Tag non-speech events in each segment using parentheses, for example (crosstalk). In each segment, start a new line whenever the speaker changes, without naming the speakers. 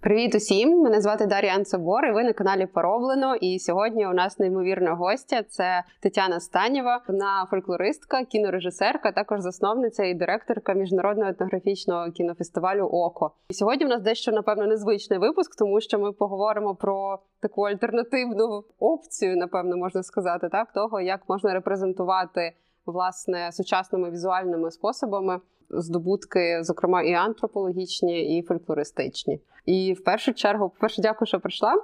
Привіт усім! Мене звати Дар'я Анцебор, і ви на каналі Пороблено. І сьогодні у нас неймовірна гостя це Тетяна Станєва, вона фольклористка, кінорежисерка, також засновниця і директорка міжнародного етнографічного кінофестивалю Око. І сьогодні у нас дещо напевно незвичний випуск, тому що ми поговоримо про таку альтернативну опцію, напевно, можна сказати, так того, як можна репрезентувати власне сучасними візуальними способами здобутки, зокрема і антропологічні, і фольклористичні. І в першу чергу, по перше, дякую, що прийшла.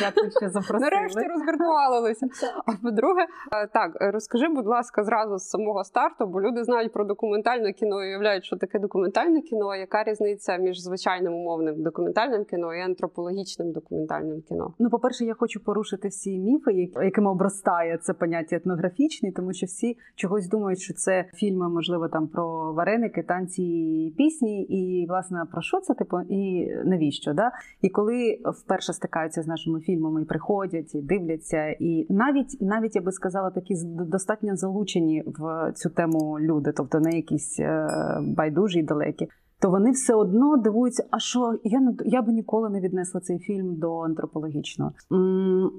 Дякую, що запросили.
Нарешті розвіртуалилися. А по-друге, е, так розкажи, будь ласка, зразу з самого старту, бо люди знають про документальне кіно і уявляють, що таке документальне кіно. Яка різниця між звичайним умовним документальним кіно і антропологічним документальним кіно?
Ну, по перше, я хочу порушити всі міфи, якими обростає це поняття етнографічний, тому що всі чогось думають, що це фільми, можливо, там про вареники, танці, і пісні, і власне про що це типу, і навіщо? да. І коли вперше стикаються з нашими фільмами, і приходять, і дивляться, і навіть навіть я би сказала, такі достатньо залучені в цю тему люди, тобто не якісь е, байдужі й далекі то вони все одно дивуються, а що я я би ніколи не віднесла цей фільм до антропологічного.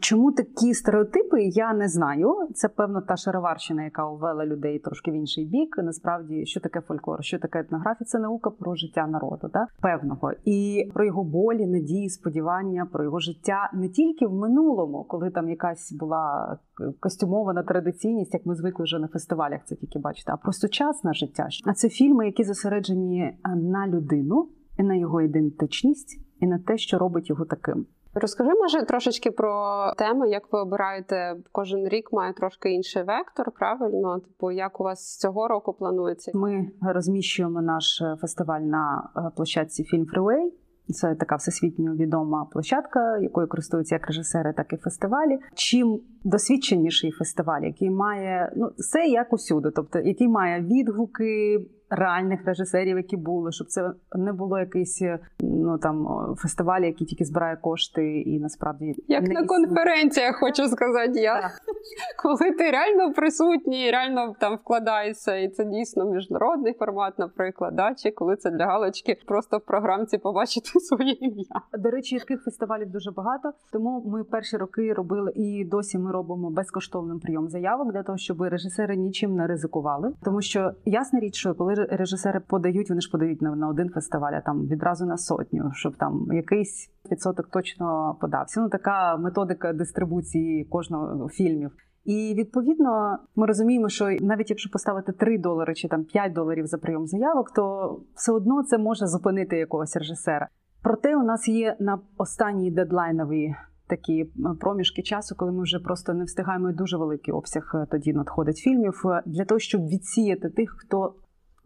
Чому такі стереотипи? Я не знаю. Це певно та шароварщина, яка увела людей трошки в інший бік. Насправді, що таке фольклор, що таке етнографія, це наука про життя народу, да? певного і про його болі, надії, сподівання, про його життя не тільки в минулому, коли там якась була костюмована традиційність, як ми звикли вже на фестивалях це тільки бачити, а про сучасне життя. А це фільми, які зосереджені е, на людину і на його ідентичність, і на те, що робить його таким.
Розкажи, може, трошечки про теми, як ви обираєте кожен рік має трошки інший вектор, правильно? Типу, як у вас цього року планується?
Ми розміщуємо наш е, фестиваль на е, площадці Фільм Фріуей. Це така всесвітньо відома площадка, якою користуються як режисери, так і фестивалі. Чим досвідченіший фестиваль, який має ну все як усюди, тобто який має відгуки реальних режисерів, які були, щоб це не було якийсь ну там фестиваль, який тільки збирає кошти, і насправді
як не на існує. конференціях, хочу сказати, я так. (laughs) коли ти реально присутній, реально там вкладаєшся, і це дійсно міжнародний формат, наприклад, да? чи коли це для галочки, просто в програмці побачити (laughs) своє ім'я.
До речі, таких фестивалів дуже багато. Тому ми перші роки робили і досі ми робимо безкоштовним прийом заявок для того, щоб режисери нічим не ризикували, тому що ясна річ, що коли режисери подають, вони ж подають на, на один фестиваль, а там відразу на сотню, щоб там якийсь відсоток точно подався. Ну така методика дистрибуції кожного фільмів. І відповідно ми розуміємо, що навіть якщо поставити 3 долари чи там 5 доларів за прийом заявок, то все одно це може зупинити якогось режисера. Проте у нас є на останній дедлайновій такі проміжки часу, коли ми вже просто не встигаємо дуже великий обсяг е, тоді надходить фільмів е, для того, щоб відсіяти тих, хто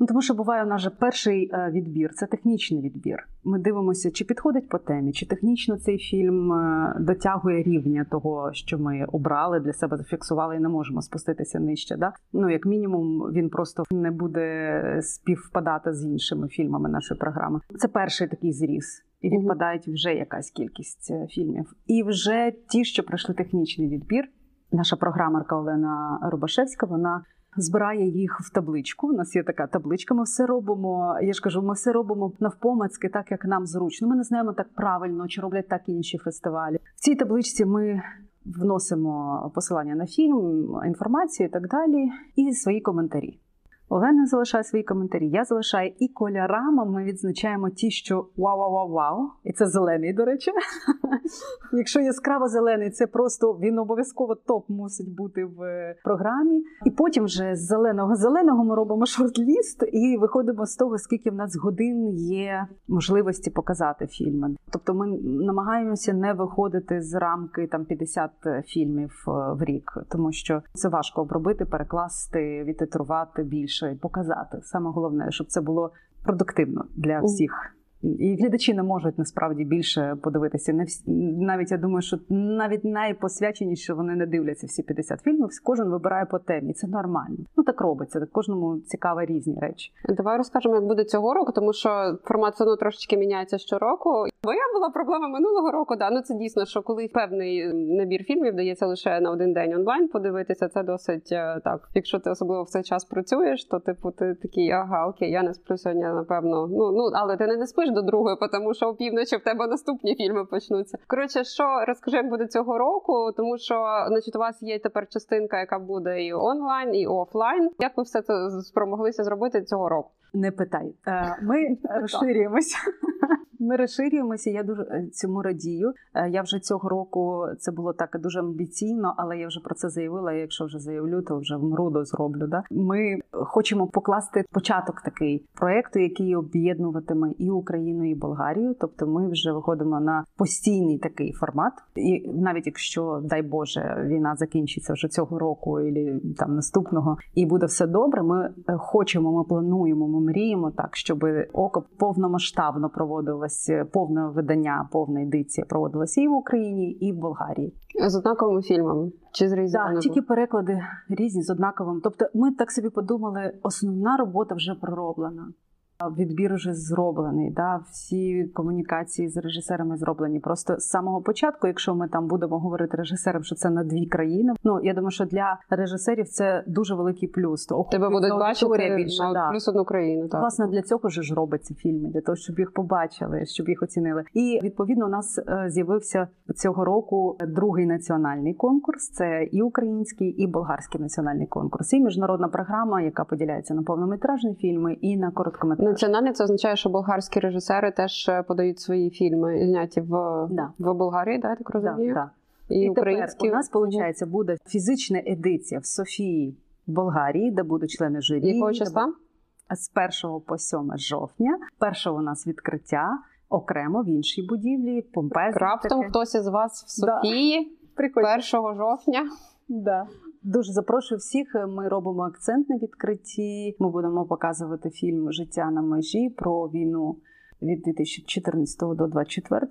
Ну, тому що буває у нас же перший е, відбір це технічний відбір. Ми дивимося, чи підходить по темі, чи технічно цей фільм е, дотягує рівня того, що ми обрали для себе, зафіксували і не можемо спуститися нижче. Да? Ну, як мінімум, він просто не буде співпадати з іншими фільмами нашої програми. Це перший такий зріз. І відпадають вже якась кількість е, фільмів. І вже ті, що пройшли технічний відбір, наша програмерка Олена Рубашевська, вона збирає їх в табличку. У нас є така табличка. Ми все робимо. Я ж кажу, ми все робимо навпомацьки, так як нам зручно. Ми не знаємо так правильно, чи роблять так інші фестивалі. В цій табличці ми. Вносимо посилання на фільм, інформацію і так далі, і свої коментарі. Олена залишає свої коментарі. Я залишаю і кольорами ми відзначаємо ті, що вау-вау-вау-вау. І це зелений, до речі. (laughs) Якщо яскраво зелений, це просто він обов'язково топ мусить бути в програмі. І потім вже з зеленого зеленого ми робимо (laughs) шорт-ліст і виходимо з того, скільки в нас годин є можливості показати фільми. Тобто ми намагаємося не виходити з рамки там 50 фільмів е, в рік, тому що це важко обробити, перекласти, відтитрувати більше більше показати. Саме головне, щоб це було продуктивно для всіх. І глядачі не можуть насправді більше подивитися. Навіть я думаю, що навіть найпосвяченіші вони не дивляться всі 50 фільмів. Кожен вибирає по темі. Це нормально. Ну так робиться. Так кожному цікаві різні речі.
Давай розкажемо, як буде цього року, тому що формат одно трошечки міняється щороку. Моя була проблема минулого року. Да, ну це дійсно, що коли певний набір фільмів дається лише на один день онлайн подивитися, це досить е, так. Якщо ти особливо в цей час працюєш, то типу ти такий ага, окей, я не сплю сьогодні, напевно. Ну ну але ти не не спиш до другої, тому що опівночі в тебе наступні фільми почнуться. Коротше, що розкажи, як буде цього року, тому що значить, у вас є тепер частинка, яка буде і онлайн, і офлайн. Як ви все це спромоглися зробити цього року?
Не питай. Е, Ми (laughs) розширюємося. Ми розширюємося. Я дуже е, цьому радію. Е, Я вже цього року це було так дуже амбіційно, але я вже про це заявила. Якщо вже заявлю, то вже вмру до зроблю. Да? Ми хочемо покласти початок такий проекту, який об'єднуватиме і Україну, і Болгарію. Тобто, ми вже виходимо на постійний такий формат. І навіть якщо дай Боже війна закінчиться вже цього року, і там наступного, і буде все добре. Ми е, хочемо, ми плануємо, ми мріємо так, щоб око повномасштабно проводилось повне видання, повна едиція проводилася і в Україні, і в Болгарії.
З однаковими фільмами чи з різними?
Так, тільки переклади різні з однаковим. Тобто, ми так собі подумали, основна робота вже пророблена. Відбір вже зроблений, да, всі комунікації з режисерами зроблені. Просто з самого початку, якщо ми там будемо говорити режисерам, що це на дві країни. Ну я думаю, що для режисерів це дуже великий плюс. То
тебе будуть бачити
більше
на
да.
плюс одну країну. Так.
Власне для цього ж робиться фільми, для того, щоб їх побачили, щоб їх оцінили. І відповідно у нас е, з'явився цього року другий національний конкурс. Це і український, і болгарський національний конкурс. І міжнародна програма, яка поділяється на повнометражні фільми і на короткометражні.
Національний це означає, що болгарські режисери теж е, подають свої фільми, зняті в,
Да.
в Болгарії, да, так розумію.
Да, да.
І,
І тепер у нас виходить буде фізична едиція в Софії в Болгарії, де будуть члени журі.
якого числа?
З 1 по 7 жовтня. Першого у нас відкриття окремо в іншій будівлі. Помпезне
Раптом
таке.
хтось із вас в Софії
Прикольно.
1 жовтня.
Да. Дуже запрошую всіх. Ми робимо акцент на відкритті. Ми будемо показувати фільм Життя на межі про війну від 2014 до 2024.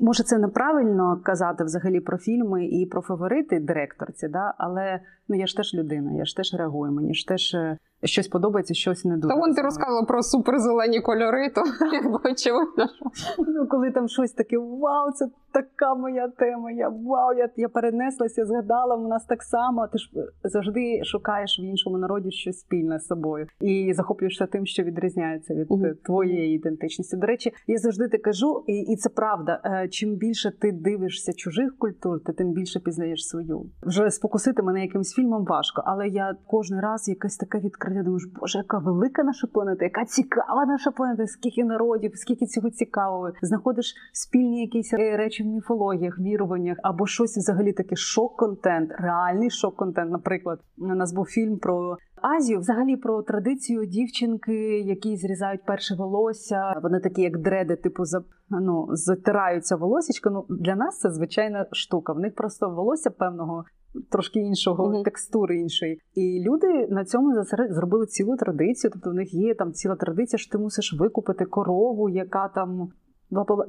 Може, це неправильно казати взагалі про фільми і про фаворити директорці, да? але ну я ж теж людина, я ж теж реагую, мені ж теж е, щось подобається, щось не дуже.
Та вон ти розказала про суперзелені кольори, то (laughs) якби очевидно. що-
Ну, коли там щось таке, вау, це така моя тема. Я вау, я, я перенеслася, згадала, у нас так само. Ти ж завжди шукаєш в іншому народі щось спільне з собою і захоплюєшся тим, що відрізняється від е, твоєї ідентичності. До речі, я завжди так кажу, і, і це правда. е, Чим більше ти дивишся чужих культур, ти тим більше пізнаєш свою. Вже спокусити мене якимсь фільмом важко, але я кожен раз якесь таке відкриття. Думаєш, боже, яка велика наша планета, яка цікава наша планета, скільки народів, скільки цього цікавого. Знаходиш спільні якісь е, речі в міфологіях, віруваннях або щось взагалі таке шок-контент, реальний шок-контент. Наприклад, у нас був фільм про. Азію, взагалі про традицію дівчинки, які зрізають перше волосся. Вони такі, як дреди, типу, за ну затираються волосічко. Ну для нас це звичайна штука. В них просто волосся певного. Трошки іншого
Мгм.
текстури іншої, і люди на цьому зробили цілу традицію. Тобто в них є там ціла традиція, що ти мусиш викупити корову, яка там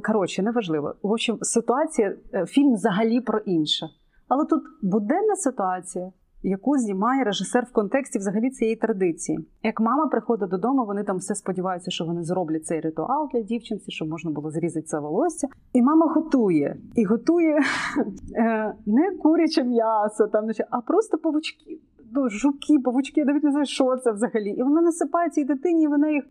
коротше, неважливо. В общем, ситуація е, фільм взагалі про інше. Але тут буденна ситуація, яку знімає режисер в контексті взагалі цієї традиції. Як мама приходить додому, вони там все сподіваються, що вони зроблять цей ритуал для дівчинці, щоб можна було зрізати це волосся. І мама готує. І готує (laughs) е, не куряче м'ясо, там, а просто павучки. Ну, жуки, павучки, я навіть не знаю, що це взагалі. І вона насипає цій дитині, і вона їх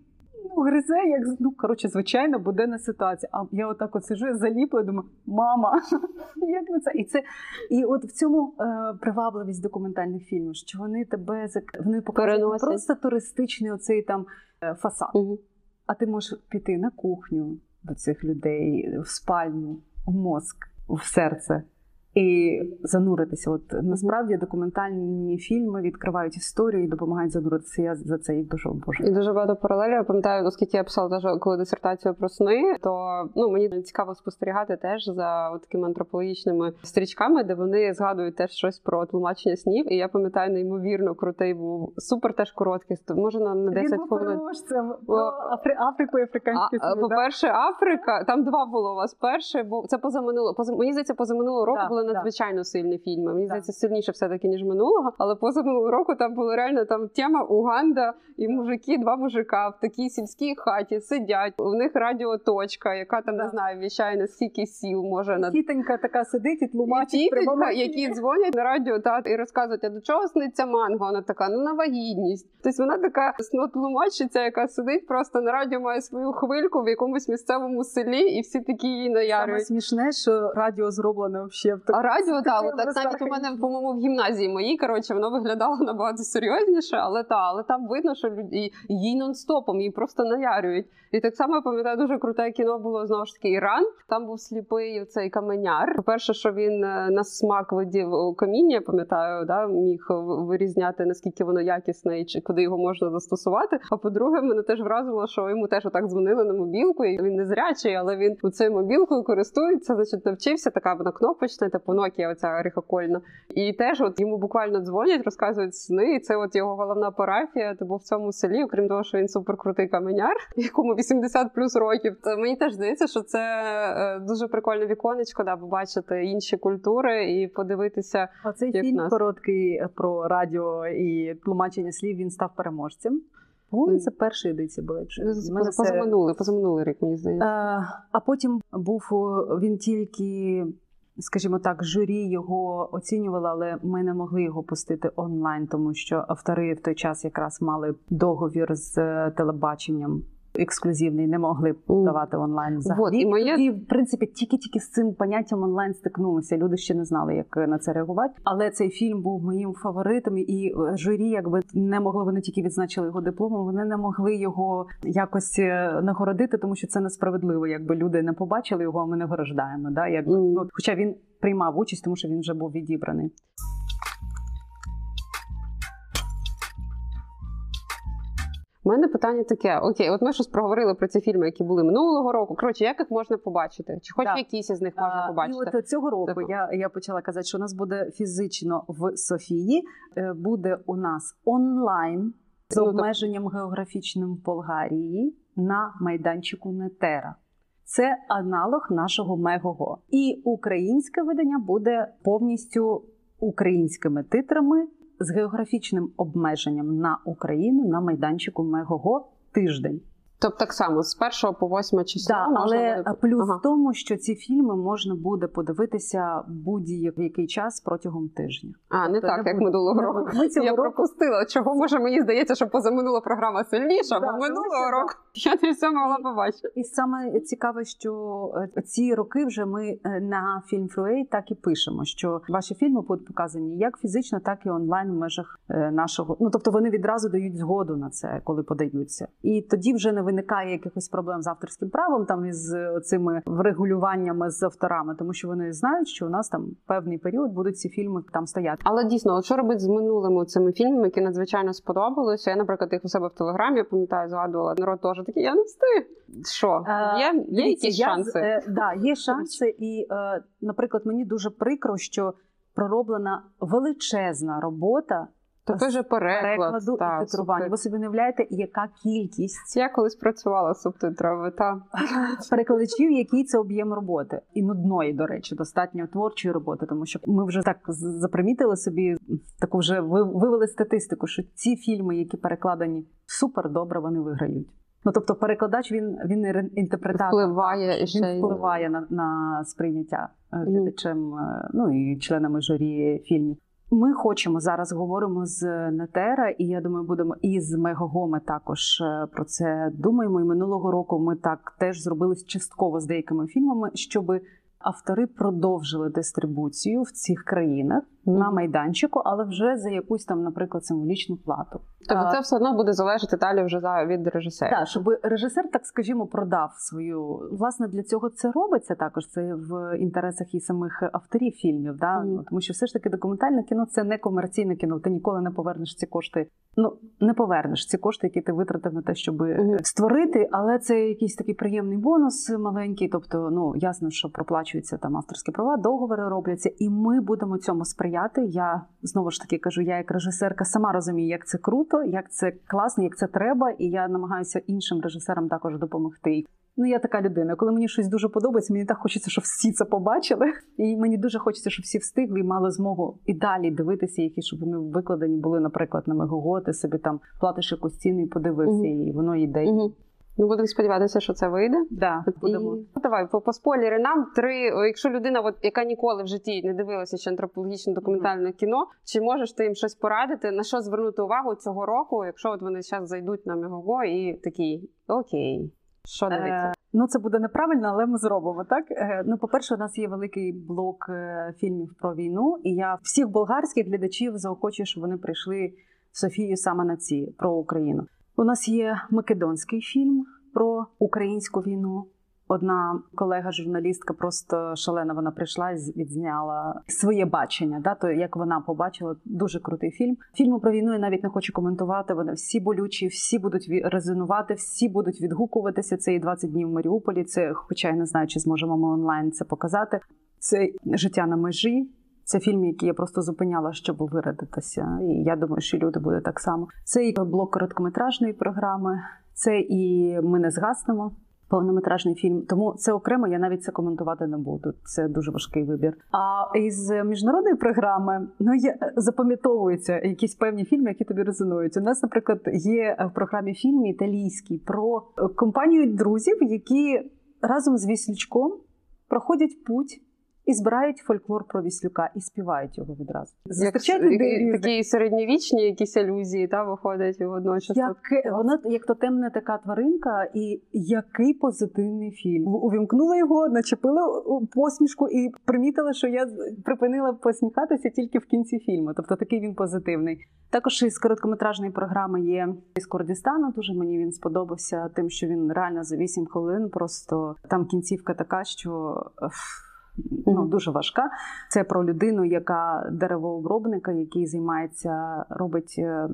ну, гризе, як ну, коротше, звичайно, буденна ситуація. А я отак от сижу, я заліпла і думаю, мама, (laughs) як ви це? І це і от в цьому е, привабливість документальних фільмів, що вони тебе вони показують просто туристичний оцей там е, фасад,
Мгм.
а ти можеш піти на кухню до цих людей, в спальню, в мозк, в серце. І зануритися. От насправді документальні фільми відкривають історію і допомагають зануритися. Я за це їх дуже обожнюю.
І дуже багато паралелів. Я пам'ятаю, оскільки я писала теж коли дисертацію про сни, то ну мені цікаво спостерігати теж за от такими антропологічними стрічками, де вони згадують теж щось про тлумачення снів. І я пам'ятаю, неймовірно крутий був супер теж короткий. Може на, на 10 хвилин.
Афри... Африку і африканські
а, по-перше, Африка, там два було у вас. Перше, бо це позаминуло. Поза мені здається, позаминулого року,
Так.
Були надзвичайно сильні фільми. Мені здається, сильніше все таки ніж минулого. Але поза минулого року там була реально там тема Уганда і мужики, два мужика в такій сільській хаті сидять. У них радіоточка, яка там не знаю, віщає на скільки сіл може на
Тітонька така сидить і тлумачить прямому
які дзвонять на радіо та і розказують, а до чого сниться манго? Вона така, ну на вагітність. Тобто вона така тлумачиця, яка сидить просто на радіо, має свою хвильку в якомусь місцевому селі, і всі такі її
Саме
наярюють.
смішне, що радіо зроблене взагалі в
А радіо, та,
таким
от так навіть у мене, по-моєму, в гімназії моїй, коротше, воно виглядало набагато серйозніше, але та, але там видно, що люд... і їй нон-стопом, її просто наярюють. І так само я пам'ятаю, дуже круте кіно було знову ж таки Іран. Там був сліпий цей каменяр. По-перше, що він е, на смак видів каміння, я пам'ятаю, да, міг вирізняти наскільки воно якісне і чи куди його можна застосувати. А по-друге, мене теж вразило, що йому теж отак дзвонили на мобілку, і він не зрячий, але він у цією мобілкою користується, значить, навчився, така вона кнопочна, Nokia, оця ріхокольна. І теж от йому буквально дзвонять, розказують сни. І це от його головна парафія. Типу в цьому селі, окрім того, що він суперкрутий каменяр, (laughs) якому 80 плюс років. То мені теж здається, що це е, дуже прикольне віконечко, да, побачити інші культури і подивитися.
Оцей
як
фільм
нас.
короткий е, про радіо і тлумачення слів. Він став переможцем. По-моєму, це перша едиція була. Якщо мене
Позаминулий, рік, мені здається.
Е, А потім був він тільки, скажімо так, журі його оцінювало, але ми не могли його пустити онлайн, тому що автори в той час якраз мали договір з е, телебаченням. Ексклюзивний не могли б давати онлайн взагалі.
Вот, і моє-
Тоді, в принципі, тільки-тільки з цим поняттям онлайн стикнулися. Люди ще не знали, як на це реагувати. Але цей фільм був моїм фаворитом, і е, журі, якби не могли вони тільки відзначили його дипломом. Вони не могли його якось е, нагородити, тому що це несправедливо. Якби люди не побачили його, а ми нагороджаємо. Да? Якби,
Мгм.
ну, хоча він приймав участь, тому що він вже був відібраний.
У мене питання таке: окей, от ми щось проговорили про ці фільми, які були минулого року. Коротше, як їх можна побачити? Чи хоч
Да.
якісь із них можна побачити?
І от цього року
Типу.
я, я почала казати, що у нас буде фізично в Софії, е, буде у нас онлайн з
Ну,
обмеженням географічним в Болгарії на майданчику Нетера. Це аналог нашого Мегого. І українське видання буде повністю українськими титрами з географічним обмеженням на Україну на майданчику Мегого тиждень.
Тобто так само з 1 по 8 число.
Да,
можна
але
буде-
плюс
Ага.
в тому, що ці фільми можна буде подивитися будь-який час протягом тижня.
А, не
Тобто
так,
не
як
буде-
минулого року.
Ми
Я
року-
пропустила. Чого може мені здається, що позаминула програма сильніша,
Да,
бо минулого
що, да.
року я не все могла побачити.
І саме цікаве, що е, ці роки вже ми е, на Film так і пишемо, що ваші фільми будуть показані як фізично, так і онлайн в межах е, нашого. Ну тобто вони відразу дають згоду на це, коли подаються. І тоді вже не виникає якихось проблем з авторським правом, там із е, цими врегулюваннями з авторами, тому що вони знають, що у нас там певний період будуть ці фільми там стояти.
Але дійсно, от що робити з минулими цими фільмами, які надзвичайно сподобалися. Я, наприклад, їх у себе в телеграмі я пам'ятаю, згадувала народ теж такий, я не встиг. Що?
Е,
Є, є якісь шанси?
Е, да, є шанси, і, е, наприклад, мені дуже прикро, що пророблена величезна робота
Той же переклад.
перекладу
та,
і титрування. Ви собі не уявляєте, яка кількість
Я колись працювала з субтитрами, та. (laughs)
перекладачів, який це об'єм роботи, і нудної, до речі, достатньо творчої роботи, тому що ми вже так запримітили собі таку вже вивели статистику, що ці фільми, які перекладені супер добре, вони виграють. Ну тобто, перекладач він він інтерпретатор.
Впливає ще
він впливає на, на сприйняття е, глядачем, е, ну і членами журі фільмів. Ми хочемо зараз говоримо з Нетера, і я думаю, будемо і з Мегого також е, про це думаємо. І минулого року ми так теж зробили частково з деякими фільмами, щоб автори продовжили дистрибуцію в цих країнах на майданчику, але вже за якусь там, наприклад, символічну плату.
Тобто це все одно буде залежати далі вже від режисера.
так, щоб режисер, так скажімо, продав свою власне для цього це робиться також. Це в інтересах і самих авторів фільмів. Да? Ну, тому що все ж таки документальне кіно це не комерційне кіно. Ти ніколи не повернеш ці кошти. Ну не повернеш ці кошти, які ти витратив на те, щоб
Мгм.
створити. Але це якийсь такий приємний бонус маленький. Тобто, ну ясно, що проплачуються там авторські права, договори робляться, і ми будемо цьому сприяти. Сприяти. Я знову ж таки кажу, я як режисерка сама розумію, як це круто, як це класно, як це треба, і я намагаюся іншим режисерам також допомогти. Ну, я така людина. Коли мені щось дуже подобається, мені так хочеться, щоб всі це побачили. І мені дуже хочеться, щоб всі встигли і мали змогу і далі дивитися, які щоб вони викладені були, наприклад, на Мегого, ти собі там платиш якусь ціну і подивився,
Мгм.
і воно йде.
Угу. Ну, будемо сподіватися, що це вийде.
Да, будемо.
І... Ну, Давай по, по спойлері нам три. Якщо людина, от, яка ніколи в житті не дивилася ще антропологічне документальне кіно, чи можеш ти їм щось порадити, на що звернути увагу цього року, якщо от вони зараз зайдуть на Мегого і такі окей, що дивиться?
Е, ну, це буде неправильно, але ми зробимо так. Е, ну, по-перше, у нас є великий блок е, фільмів про війну, і я всіх болгарських глядачів заохочую, щоб вони прийшли Софію саме на ці про Україну. У нас є македонський фільм про українську війну. Одна колега-журналістка просто шалена. Вона прийшла і відзняла своє бачення. Да, то як вона побачила, дуже крутий фільм. Фільми про війну я навіть не хочу коментувати. Вони всі болючі, всі будуть резонувати, всі будуть відгукуватися. Це і 20 днів в Маріуполі. Це, хоча я не знаю, чи зможемо ми онлайн це показати. Це життя на межі. Це фільм, який я просто зупиняла, щоб вирадитися. І я думаю, що люди будуть так само. Це і блок короткометражної програми, це і ми не згаснемо. Повнометражний фільм, тому це окремо я навіть це коментувати не буду. Це дуже важкий вибір. А із міжнародної програми ну є запам'ятовуються якісь певні фільми, які тобі резонують. У нас, наприклад, є в програмі фільм італійський про компанію друзів, які разом з Віслючком проходять путь і збирають фольклор про Віслюка і співають його відразу. Зустрічають людей
такі середньовічні якісь алюзії, та виходять водночас.
Як вона як то темна така тваринка, і який позитивний фільм. Увімкнула його, начепила посмішку і примітила, що я припинила посміхатися тільки в кінці фільму. Тобто такий він позитивний. Також із короткометражної програми є із Курдистану. Дуже мені він сподобався тим, що він реально за 8 хвилин. Просто там кінцівка така, що. Ну, дуже важка. Це про людину, яка деревообробника, який займається, робить е,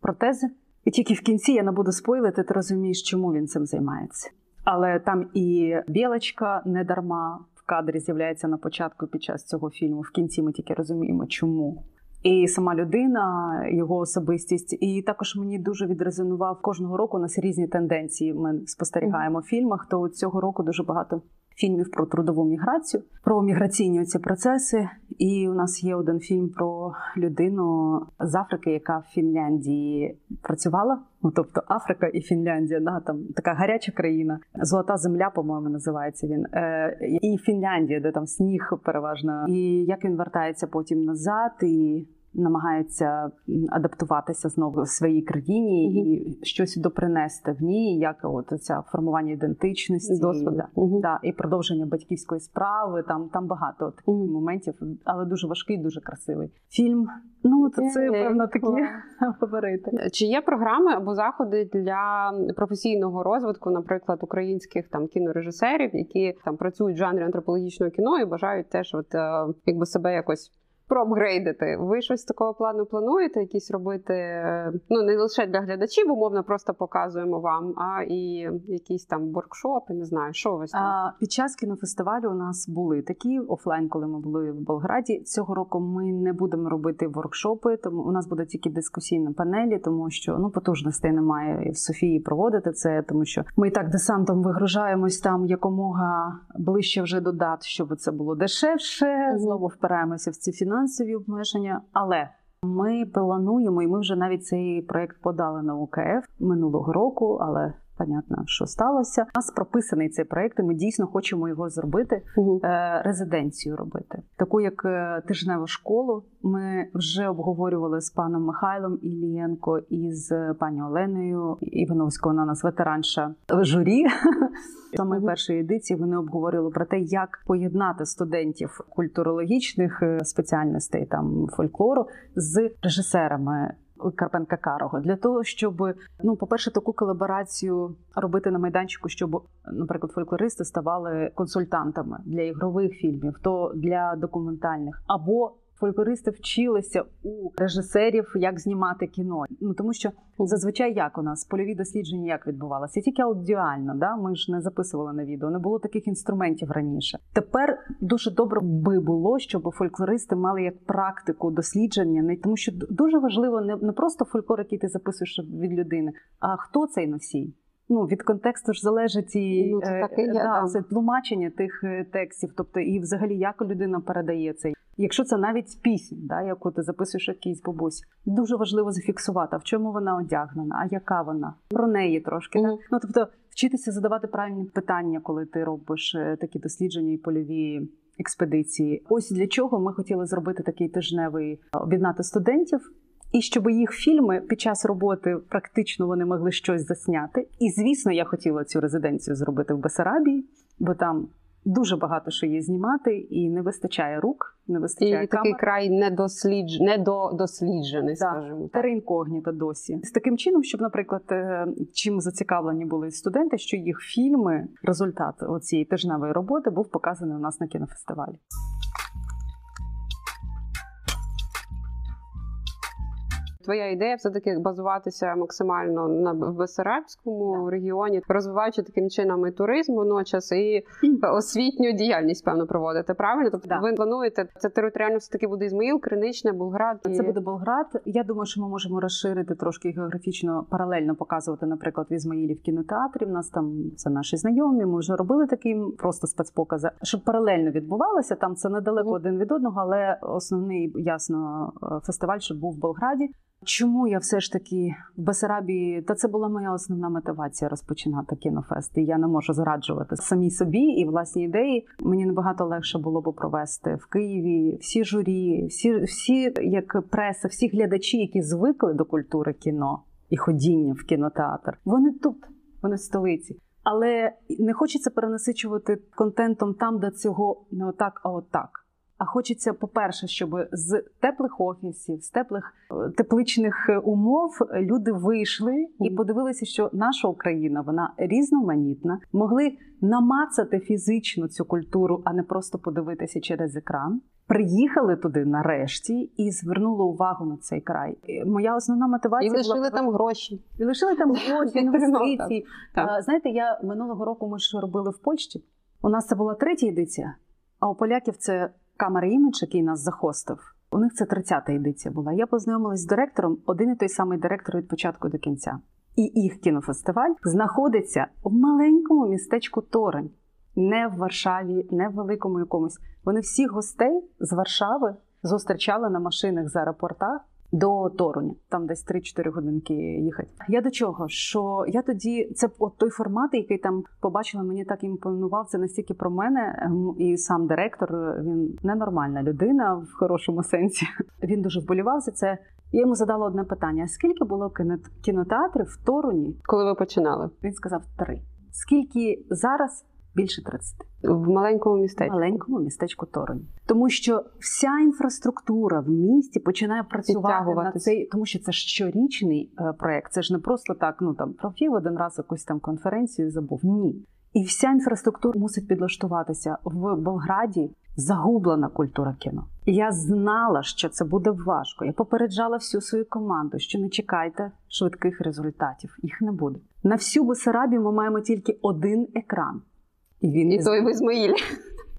протези. І тільки в кінці я не буду спойлити, ти розумієш, чому він цим займається. Але там і білочка не дарма в кадрі з'являється на початку під час цього фільму. В кінці ми тільки розуміємо, чому. І сама людина, його особистість, і також мені дуже відрезонував кожного року. У нас різні тенденції. Ми спостерігаємо в фільмах. То цього року дуже багато фільмів про трудову міграцію, про міграційні ці процеси. І у нас є один фільм про людину з Африки, яка в Фінляндії працювала. Ну тобто Африка і Фінляндія, да, там така гаряча країна. Золота земля, по-моєму, називається він. Е, і Фінляндія, де там сніг переважно. І як він вертається потім назад і. Намагається адаптуватися знову в своїй країні
Мгм.
і щось допринести в ній, як от це формування ідентичності,
Досвіду.
да, і продовження батьківської справи. Там там багато таких
Мгм.
моментів, але дуже важкий, дуже красивий фільм. Ну то це певно такі (laughs) фаворити.
Чи є програми або заходи для професійного розвитку, наприклад, українських там кінорежисерів, які там працюють в жанрі антропологічного кіно і бажають теж, от е, якби себе якось проапгрейдити? Ви щось такого плану плануєте? Якісь робити? е, Ну не лише для глядачів, умовно просто показуємо вам, а і якісь там воркшопи, не знаю, що вас там.
А під час кінофестивалю у нас були такі офлайн, коли ми були в Болграді. Цього року ми не будемо робити воркшопи, тому у нас буде тільки дискусійні панелі, тому що ну потужностей немає в Софії проводити це, тому що ми і так десантом вигружаємось там якомога ближче вже до дат, щоб це було дешевше. Знову впираємося в ці фінансові обмеження, але. Ми плануємо, і ми вже навіть цей проект подали на УКФ минулого року, але понятно, що сталося. У нас прописаний цей проект, і ми дійсно хочемо його зробити. Е, Резиденцію робити, таку як е, тижневу школу. Ми вже обговорювали з паном Михайлом Ілієнко і з пані Оленою Івановською. Вона у нас ветеранша журі. (laughs) Саме першої едиції вони обговорювали про те, як поєднати студентів культурологічних е, спеціальностей там фольклору з режисерами. Карпенка Карого для того, щоб ну, по-перше, таку колаборацію робити на майданчику, щоб, наприклад, фольклористи ставали консультантами для ігрових фільмів, то для документальних, або Фольклористи вчилися у режисерів, як знімати кіно. Ну тому що зазвичай як у нас польові дослідження як відбувалося? Тільки аудіально, да ми ж не записували на відео, не було таких інструментів раніше. Тепер дуже добре би було, щоб фольклористи мали як практику дослідження, не тому, що дуже важливо не, не просто фольклор, який ти записуєш від людини, а хто цей носій. Ну, від контексту ж залежить і
Ну, це так і є,
е, да, це тлумачення тих е, текстів, тобто і взагалі як людина передає це. Якщо це навіть пісня, да, яку ти записуєш якійсь бабусі, дуже важливо зафіксувати, в чому вона одягнена, а яка вона про неї трошки.
Мгм.
Так? Ну тобто вчитися задавати правильні питання, коли ти робиш е, такі дослідження і польові експедиції. Ось для чого ми хотіли зробити такий тижневий е, об'єднати студентів. І щоб їх фільми під час роботи практично вони могли щось засняти. І звісно, я хотіла цю резиденцію зробити в Бесарабії, бо там дуже багато що є знімати, і не вистачає рук, не
І
вистачає
такий край недослідж... недодосліджений, скажімо так.
Інкогніта досі з таким чином, щоб, наприклад, е, чим зацікавлені були студенти, що їх фільми, результат цієї тижневої роботи був показаний у нас на кінофестивалі.
Твоя ідея все таки базуватися максимально на Бесарабському регіоні, розвиваючи таким чином і туризм водночас, і освітню діяльність певно проводити. Правильно? Тобто
Да.
ви плануєте це територіально все таки буде Ізмаїл, Криничне, Болград. і-
Це буде Болград. Я думаю, що ми можемо розширити трошки географічно паралельно показувати, наприклад, в Ізмаїлі в кінотеатрі. В нас там це наші знайомі. Ми вже робили такі просто спецпокази, щоб паралельно відбувалося. Там це недалеко
Мгм.
один від одного, але основний ясно е, фестиваль, щоб був в Болграді. Чому я все ж таки в Бесарабії? Та це була моя основна мотивація розпочинати кінофест. І я не можу зраджувати самій собі і власні ідеї. Мені набагато легше було б провести в Києві всі журі, всі, всі як преса, всі глядачі, які звикли до культури кіно і ходіння в кінотеатр. Вони тут, вони в столиці. Але не хочеться перенасичувати контентом там, де цього не отак, а отак. А хочеться, по-перше, щоб з теплих офісів, з теплих е, тепличних е, умов люди вийшли і подивилися, що наша Україна вона різноманітна, могли намацати фізично цю культуру, а не просто подивитися через екран. Приїхали туди нарешті і звернули увагу на цей край. Е, Моя основна
І
мотивація
лишили
була
там гроші.
і лишили там гроші, (laughs) інвестиції. Знаєте, я минулого року ми ж робили в Польщі. У нас це була третя едиція, а у поляків це камера імідж, який нас захостив. У них це 30-та едиція була. Я познайомилась з директором, один і той самий директор від початку до кінця. І їх кінофестиваль знаходиться в маленькому містечку Торень, не в Варшаві, не в великому якомусь. Вони всіх гостей з Варшави зустрічали на машинах з аеропорта до Торуня, там десь 3-4 годинки їхати. Я до чого? Що я тоді це от той формат, який там побачила, мені так імпонував. Це настільки про мене, ем, і сам директор він ненормальна людина в хорошому сенсі. Він дуже вболівав за це. Я йому задала одне питання: скільки було кінотеатрів в Торуні?
Коли ви починали
Він сказав три. Скільки зараз? Більше 30
в маленькому містечку.
маленькому містечку Торонь. Тому що вся інфраструктура в місті починає працювати на цей, тому що це ж щорічний е, проект. Це ж не просто так. Ну там провів один раз якусь там конференцію, забув. Ні. І вся інфраструктура мусить підлаштуватися в Болграді. Загублена культура кіно. Я знала, що це буде важко. Я попереджала всю свою команду, що не чекайте швидких результатів. Їх не буде. На всю Бесарабію ми маємо тільки один екран. І він
І той в Ізмаїлі.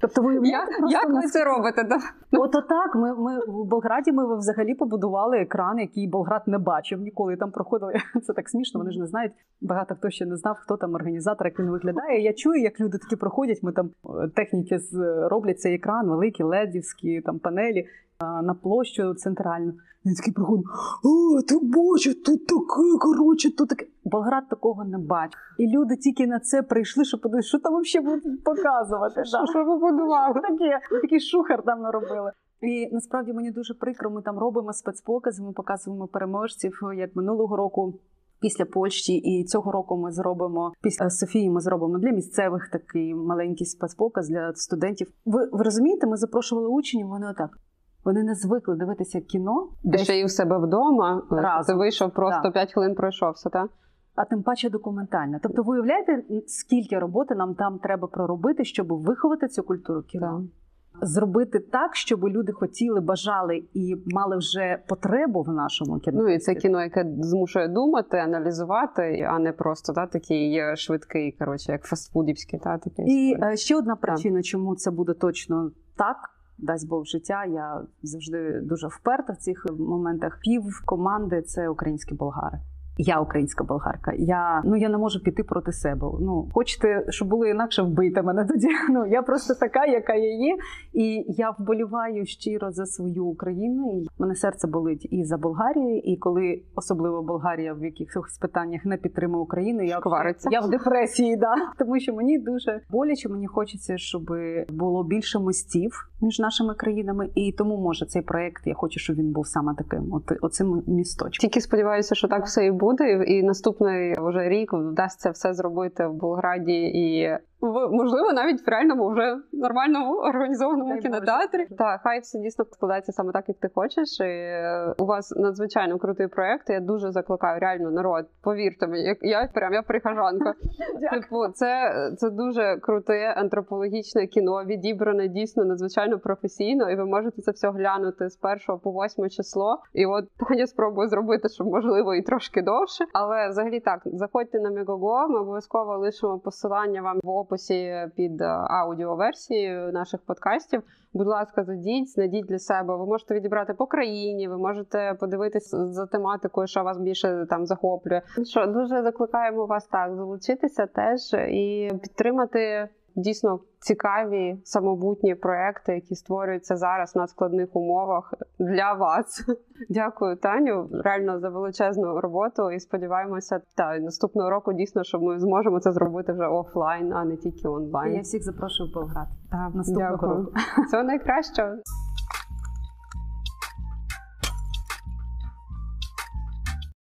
Тобто ви
Як, як ви це робите? Да?
Ото так. Ми, ми в Болграді ми взагалі побудували екран, який Болград не бачив ніколи. Там проходили. (laughs) Це так смішно. Вони ж не знають. Багато хто ще не знав, хто там організатор, як він виглядає. Я чую, як люди такі проходять. Ми там е, техніки з роблять цей екран, великі ледівські там панелі на площу центральну. Він такий проходить. О, ти бачиш, тут таке, коротше, тут таке. Болград такого не бачив. І люди тільки на це прийшли, щоб подивитися, що там взагалі будуть показувати. Да.
Що ви будували?
Таке, такий шухер там наробили. І насправді мені дуже прикро. Ми там робимо спецпокази, ми показуємо переможців як минулого року. Після Польщі, і цього року ми зробимо після Софії. Ми зробимо для місцевих такий маленький спецпоказ для студентів. Ви, ви розумієте, ми запрошували учнів. Вони отак. Вони не звикли дивитися кіно,
Де
десь,
ще й у себе вдома.
Разом.
Ти вийшов просто
Да.
5 хвилин пройшовся, так?
а тим паче документальне. Тобто, ви уявляєте, скільки роботи нам там треба проробити, щоб виховати цю культуру кіно? зробити так, щоб люди хотіли, бажали і мали вже потребу в нашому кіно.
Ну і це кіно, яке змушує думати, аналізувати, а не просто та такий е, швидкий, коротше, як фастфудівський, та такий.
І е, ще одна причина, чому це буде точно так. Дасть Бог життя. Я завжди дуже вперта в цих моментах. Пів команди це українські болгари. Я українська болгарка. Я ну я не можу піти проти себе. Ну хочете, щоб було інакше, вбийте мене тоді. (laughs) Ну я просто така, яка я є, і я вболіваю щиро за свою Україну. І мене серце болить і за Болгарію. І коли особливо Болгарія в якихось питаннях не підтримує Україну, я
Шквариться.
я в депресії, да тому що мені дуже боляче. Мені хочеться, щоб було більше мостів між нашими країнами, і тому може цей проект. Я хочу, щоб він був саме таким. От оцим місточком.
Тільки сподіваюся, що так все і буде, і наступний вже рік вдасться все зробити в Болграді і в можливо навіть в реальному вже нормальному організованому
Дай
кінотеатрі.
Боже.
Так, хай все дійсно складається саме так, як ти хочеш. І е, у вас надзвичайно крутий проект. Я дуже закликаю реально народ. Повірте мені, як я прям я прихожанка. (laughs) Типу, це, це дуже круте антропологічне кіно, відібране дійсно надзвичайно професійно, і ви можете це все глянути з першого по восьме число. І от (laughs) Таня спробує зробити, щоб можливо і трошки довше. Але взагалі так, заходьте на Мегого. Ми обов'язково лишимо посилання вам в описі під е, аудіоверсією наших подкастів. Будь ласка, зайдіть, знайдіть для себе. Ви можете відібрати по країні, ви можете подивитись за тематикою, що вас більше там захоплює. Що дуже закликаємо вас так залучитися теж і підтримати дійсно цікаві самобутні проекти, які створюються зараз на складних умовах для вас. (laughs) Дякую, Таню. Реально за величезну роботу і сподіваємося, та наступного року дійсно, що ми зможемо це зробити вже офлайн, а не тільки онлайн.
Я всіх запрошую пограти.
Та
наступного
дякую.
року.
Всього найкращого.